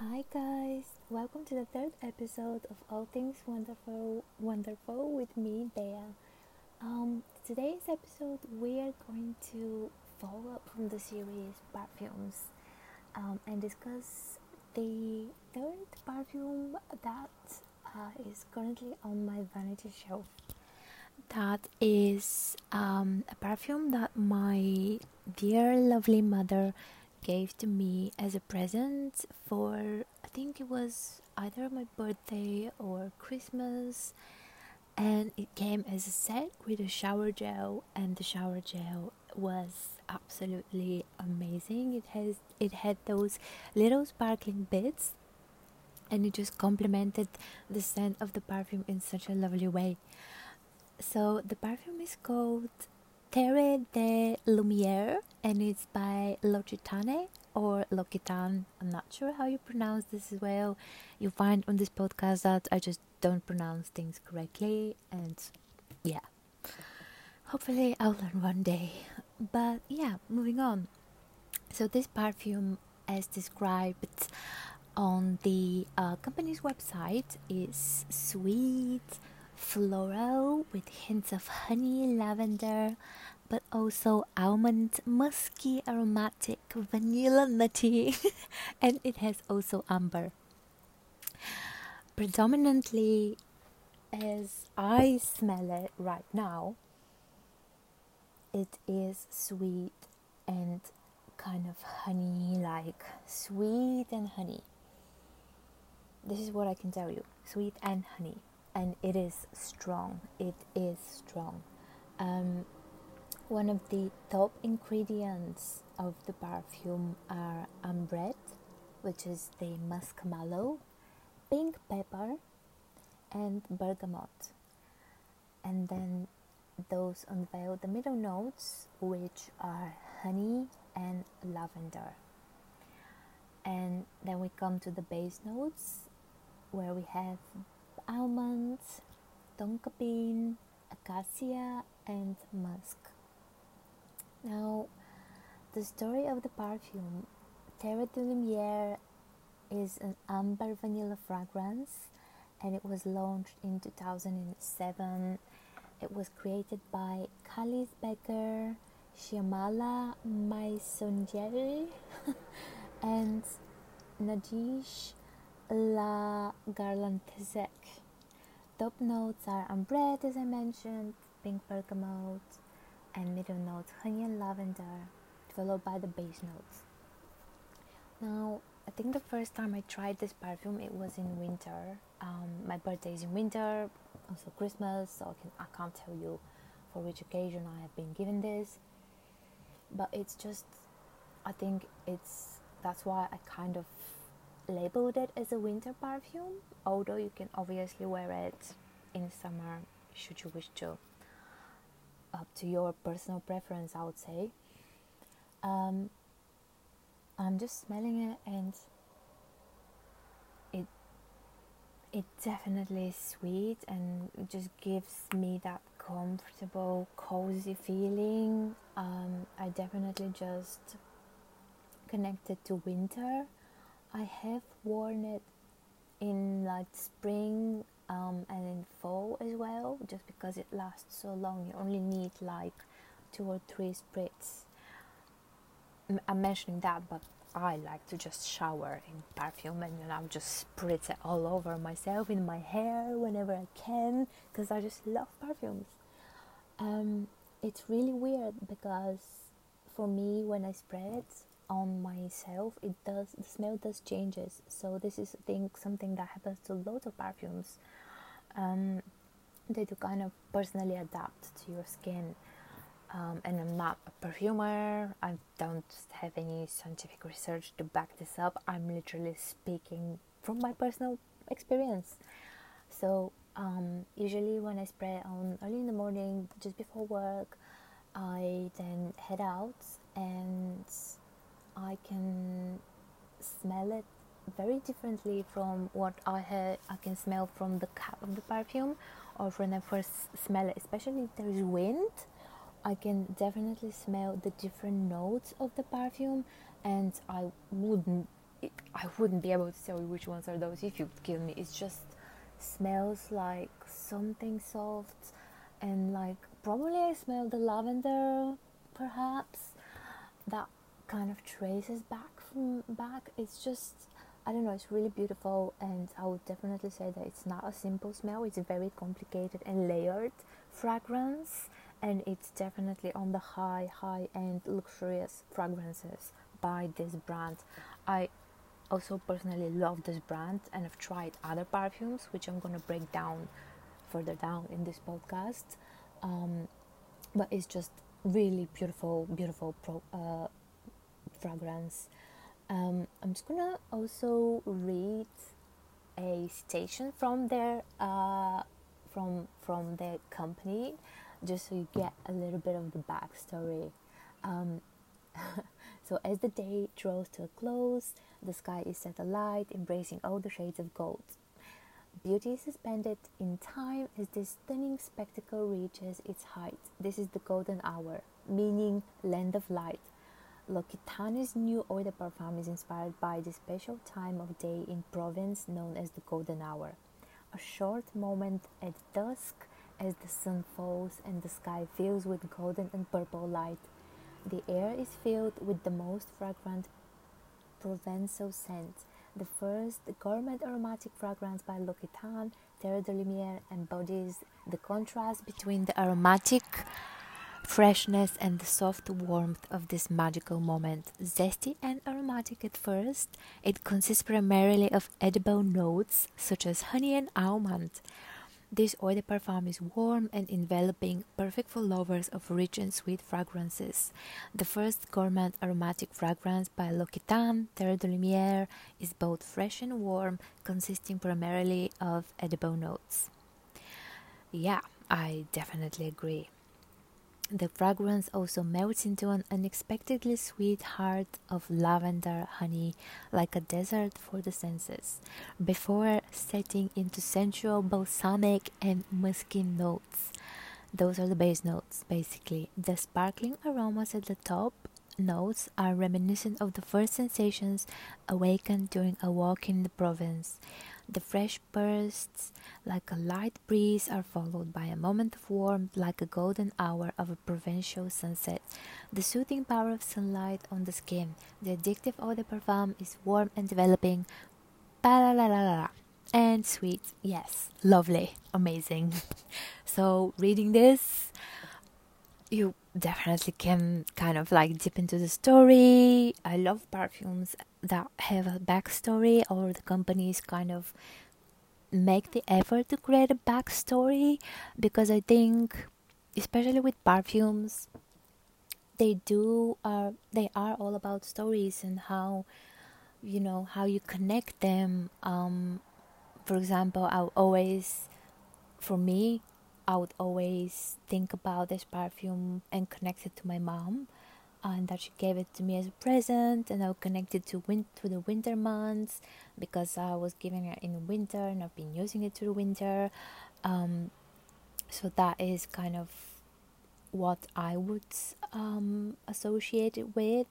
Hi guys, welcome to the third episode of All Things Wonderful Wonderful with me, Bea. Um, today's episode we are going to follow up from the series perfumes um, and discuss the third perfume that uh, is currently on my vanity shelf. That is um, a perfume that my dear lovely mother gave to me as a present for I think it was either my birthday or Christmas. And it came as a set with a shower gel and the shower gel was absolutely amazing. It has it had those little sparkling bits and it just complemented the scent of the perfume in such a lovely way. So the perfume is called Terre de Lumière and it's by L'Occitane or L'Occitane. I'm not sure how you pronounce this as well. You find on this podcast that I just don't pronounce things correctly and yeah. Hopefully I'll learn one day. But yeah, moving on. So this perfume as described on the uh, company's website is sweet, floral with hints of honey, lavender, but also almond, musky, aromatic, vanilla, nutty, and it has also amber. Predominantly, as I smell it right now, it is sweet and kind of honey like sweet and honey. This is what I can tell you sweet and honey and it is strong. It is strong. Um, one of the top ingredients of the perfume are ambrette, which is the muskmallow, pink pepper, and bergamot. And then those unveil the middle notes, which are honey and lavender. And then we come to the base notes, where we have almonds, tonka bean, acacia, and musk. Now, the story of the perfume Terre de Lumière is an amber vanilla fragrance and it was launched in 2007. It was created by Calice Becker, Shyamala Maisondieu, and Nadege La Garlantezec. Top notes are ambrette, as I mentioned, pink bergamot, and middle notes honey and lavender, followed by the base notes. Now, I think the first time I tried this perfume, it was in winter. Um, my birthday is in winter, also Christmas, so I, can, I can't tell you for which occasion I have been given this. But it's just, I think it's that's why I kind of labeled it as a winter perfume, although you can obviously wear it in summer should you wish to. Up to your personal preference, I would say. Um, I'm just smelling it and it it definitely is sweet and just gives me that comfortable, cozy feeling. Um, I definitely just connected to winter I have worn it in like spring um, and in fall as well, just because it lasts so long. You only need like two or three sprays. I'm mentioning that, but I like to just shower in perfume and you know just spritz it all over myself in my hair whenever I can because I just love perfumes. Um, it's really weird because for me when I spray it, on myself it does the smell does changes. So this is I think something that happens to lots of perfumes. Um, they do kind of personally adapt to your skin. Um, and I'm not a perfumer. I don't have any scientific research to back this up. I'm literally speaking from my personal experience. So um, usually when I spray on early in the morning just before work I then head out and I can smell it very differently from what I had I can smell from the cap of the perfume or when I first smell it, especially if there is wind. I can definitely smell the different notes of the perfume, and I wouldn't I wouldn't be able to tell you which ones are those if you kill me. It just smells like something soft and like probably I smell the lavender perhaps that kind of traces back from back. It's just I don't know, it's really beautiful and I would definitely say that it's not a simple smell, it's a very complicated and layered fragrance and it's definitely on the high high end luxurious fragrances by this brand. I also personally love this brand and I've tried other perfumes which I'm gonna break down further down in this podcast. Um, but it's just really beautiful, beautiful pro, uh, fragrance. Um, I'm just gonna also read a citation from their uh, from from their company, just so you get a little bit of the backstory. Um, so as the day draws to a close, the sky is set alight, embracing all the shades of gold. Beauty is suspended in time as this stunning spectacle reaches its height. This is the golden hour, meaning land of light. L'Occitane's new de parfum is inspired by the special time of day in Provence known as the golden hour. A short moment at dusk as the sun falls and the sky fills with golden and purple light. The air is filled with the most fragrant Provençal scent. The first gourmet aromatic fragrance by L'Occitane, Terre de Lumière, embodies the contrast between the aromatic freshness and the soft warmth of this magical moment. Zesty and aromatic at first, it consists primarily of edible notes such as honey and almond. This eau de parfum is warm and enveloping, perfect for lovers of rich and sweet fragrances. The first gourmand aromatic fragrance by L'Occitane, Terre de Lumière, is both fresh and warm, consisting primarily of edible notes. Yeah, I definitely agree. The fragrance also melts into an unexpectedly sweet heart of lavender honey, like a dessert for the senses, before setting into sensual balsamic and musky notes. Those are the base notes, basically. The sparkling aromas at the top notes are reminiscent of the first sensations awakened during a walk in the Provence. The fresh bursts, like a light breeze, are followed by a moment of warmth, like a golden hour of a provincial sunset. The soothing power of sunlight on the skin. The addictive eau de parfum is warm and developing. Ba-la-la-la-la. And sweet. Yes, lovely, amazing. so, reading this, you definitely can kind of like dip into the story. I love perfumes that have a backstory or the companies kind of make the effort to create a backstory because I think especially with perfumes they do are they are all about stories and how you know how you connect them um for example i always for me i would always think about this perfume and connect it to my mom and that she gave it to me as a present and I connected to win- to the winter months because I was giving it in winter and I've been using it through the winter. Um, so that is kind of what I would um, associate it with.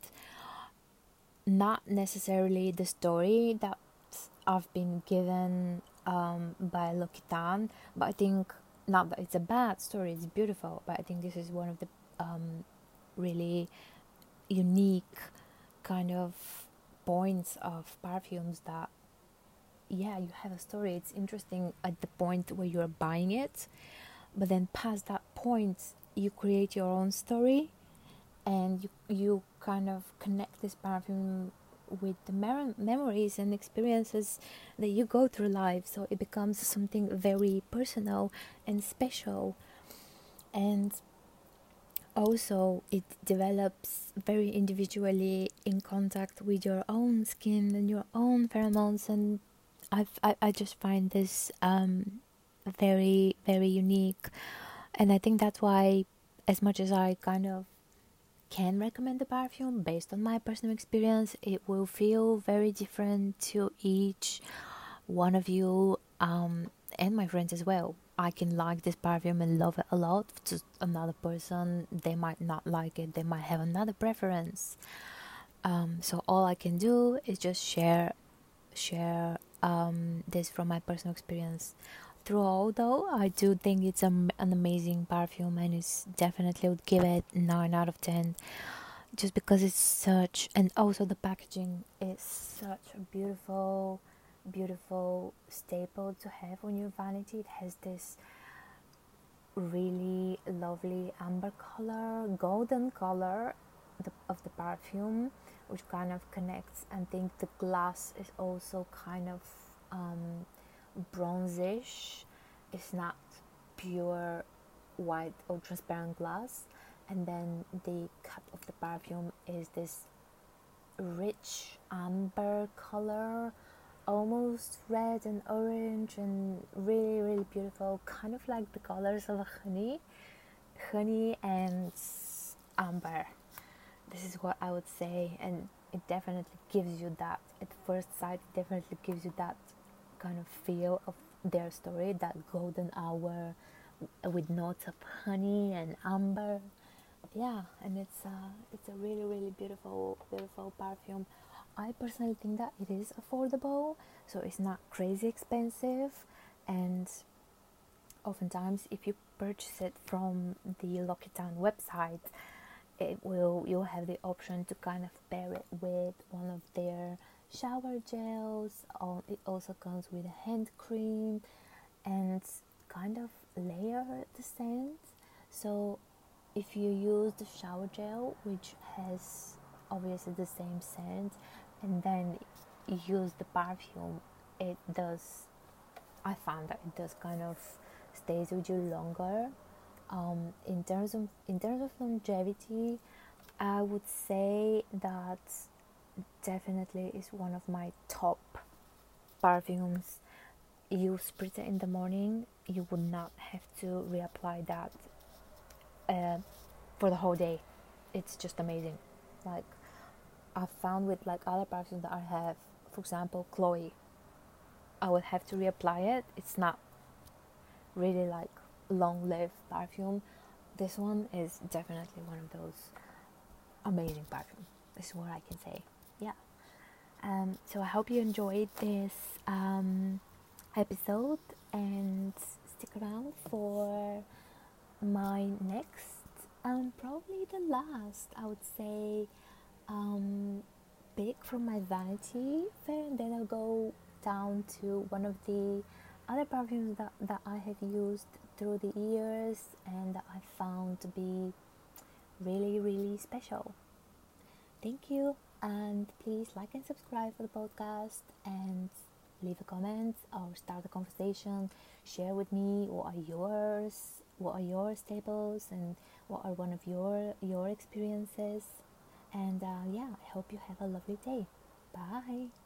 Not necessarily the story that I've been given um, by L'Occitane but I think not that it's a bad story it's beautiful but I think this is one of the um, really unique kind of points of perfumes that yeah you have a story. It's interesting at the point where you're buying it but then past that point you create your own story and you, you kind of connect this perfume with the mer- memories and experiences that you go through life. So it becomes something very personal and special. And also it develops very individually in contact with your own skin and your own pheromones. And I've, i i just find this um, very very unique. And i think that's why as much as i kind of can recommend the perfume based on my personal experience it will feel very different to each one of you um, and my friends as well I can like this perfume and love it a lot. To another person, they might not like it. They might have another preference. Um, so all I can do is just share share um, this from my personal experience. Throughout, though, I do think it's an amazing perfume, and it's definitely would give it nine out of ten, just because it's such, and also the packaging is such a beautiful, beautiful staple to have on your vanity. It has this really lovely amber color, golden color of the perfume which kind of connects and think the glass is also kind of um, bronzish it's not pure white or transparent glass. And then the cup of the perfume is this rich amber color almost red and orange and really really beautiful. Kind of like the colors of honey honey and amber. This is what I would say, and it definitely gives you that. At first sight. It definitely gives you that kind of feel of their story, that golden hour with notes of honey and amber. Yeah, and it's uh, it's a really really beautiful beautiful perfume. I personally think that it is affordable, so it's not crazy expensive, and oftentimes if you purchase it from the L'Occitane website it will you'll have the option to kind of pair it with one of their shower gels it also comes with a hand cream and kind of layer the scent. So if you use the shower gel which has obviously the same scent and then use the perfume it does i found that it does kind of stays with you longer. Um, in terms of in terms of longevity, I would say that definitely is one of my top perfumes. You spritz it in the morning, you would not have to reapply that uh, for the whole day. It's just amazing. Like I found with like other perfumes that I have, for example, Chloe. I would have to reapply it. It's not really like long lived perfume. This one is definitely one of those amazing perfume. This is what I can say. Yeah. Um, so I hope you enjoyed this um, episode and stick around for my next and probably the last, I would say, um, pick from my vanity fair, and then I'll go down to one of the other perfumes that, that I have used through the years and that I found to be really, really special. Thank you, and please like and subscribe for the podcast and leave a comment or start a conversation. Share with me what are yours, what are your staples, and what are one of your your experiences. And uh, yeah, I hope you have a lovely day. Bye.